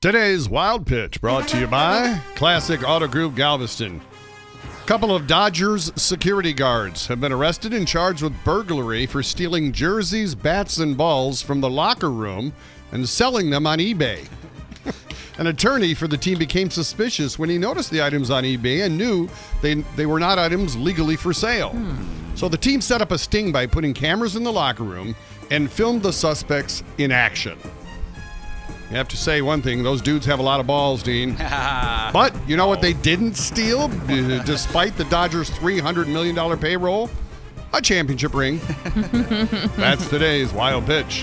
Today's Wild Pitch brought to you by Classic Auto Group Galveston. A couple of Dodgers security guards have been arrested and charged with burglary for stealing jerseys, bats, and balls from the locker room and selling them on eBay. An attorney for the team became suspicious when he noticed the items on eBay and knew they, they were not items legally for sale. So the team set up a sting by putting cameras in the locker room and filmed the suspects in action. You have to say one thing those dudes have a lot of balls, Dean. but you know what they didn't steal, despite the Dodgers' $300 million payroll? A championship ring. That's today's wild pitch.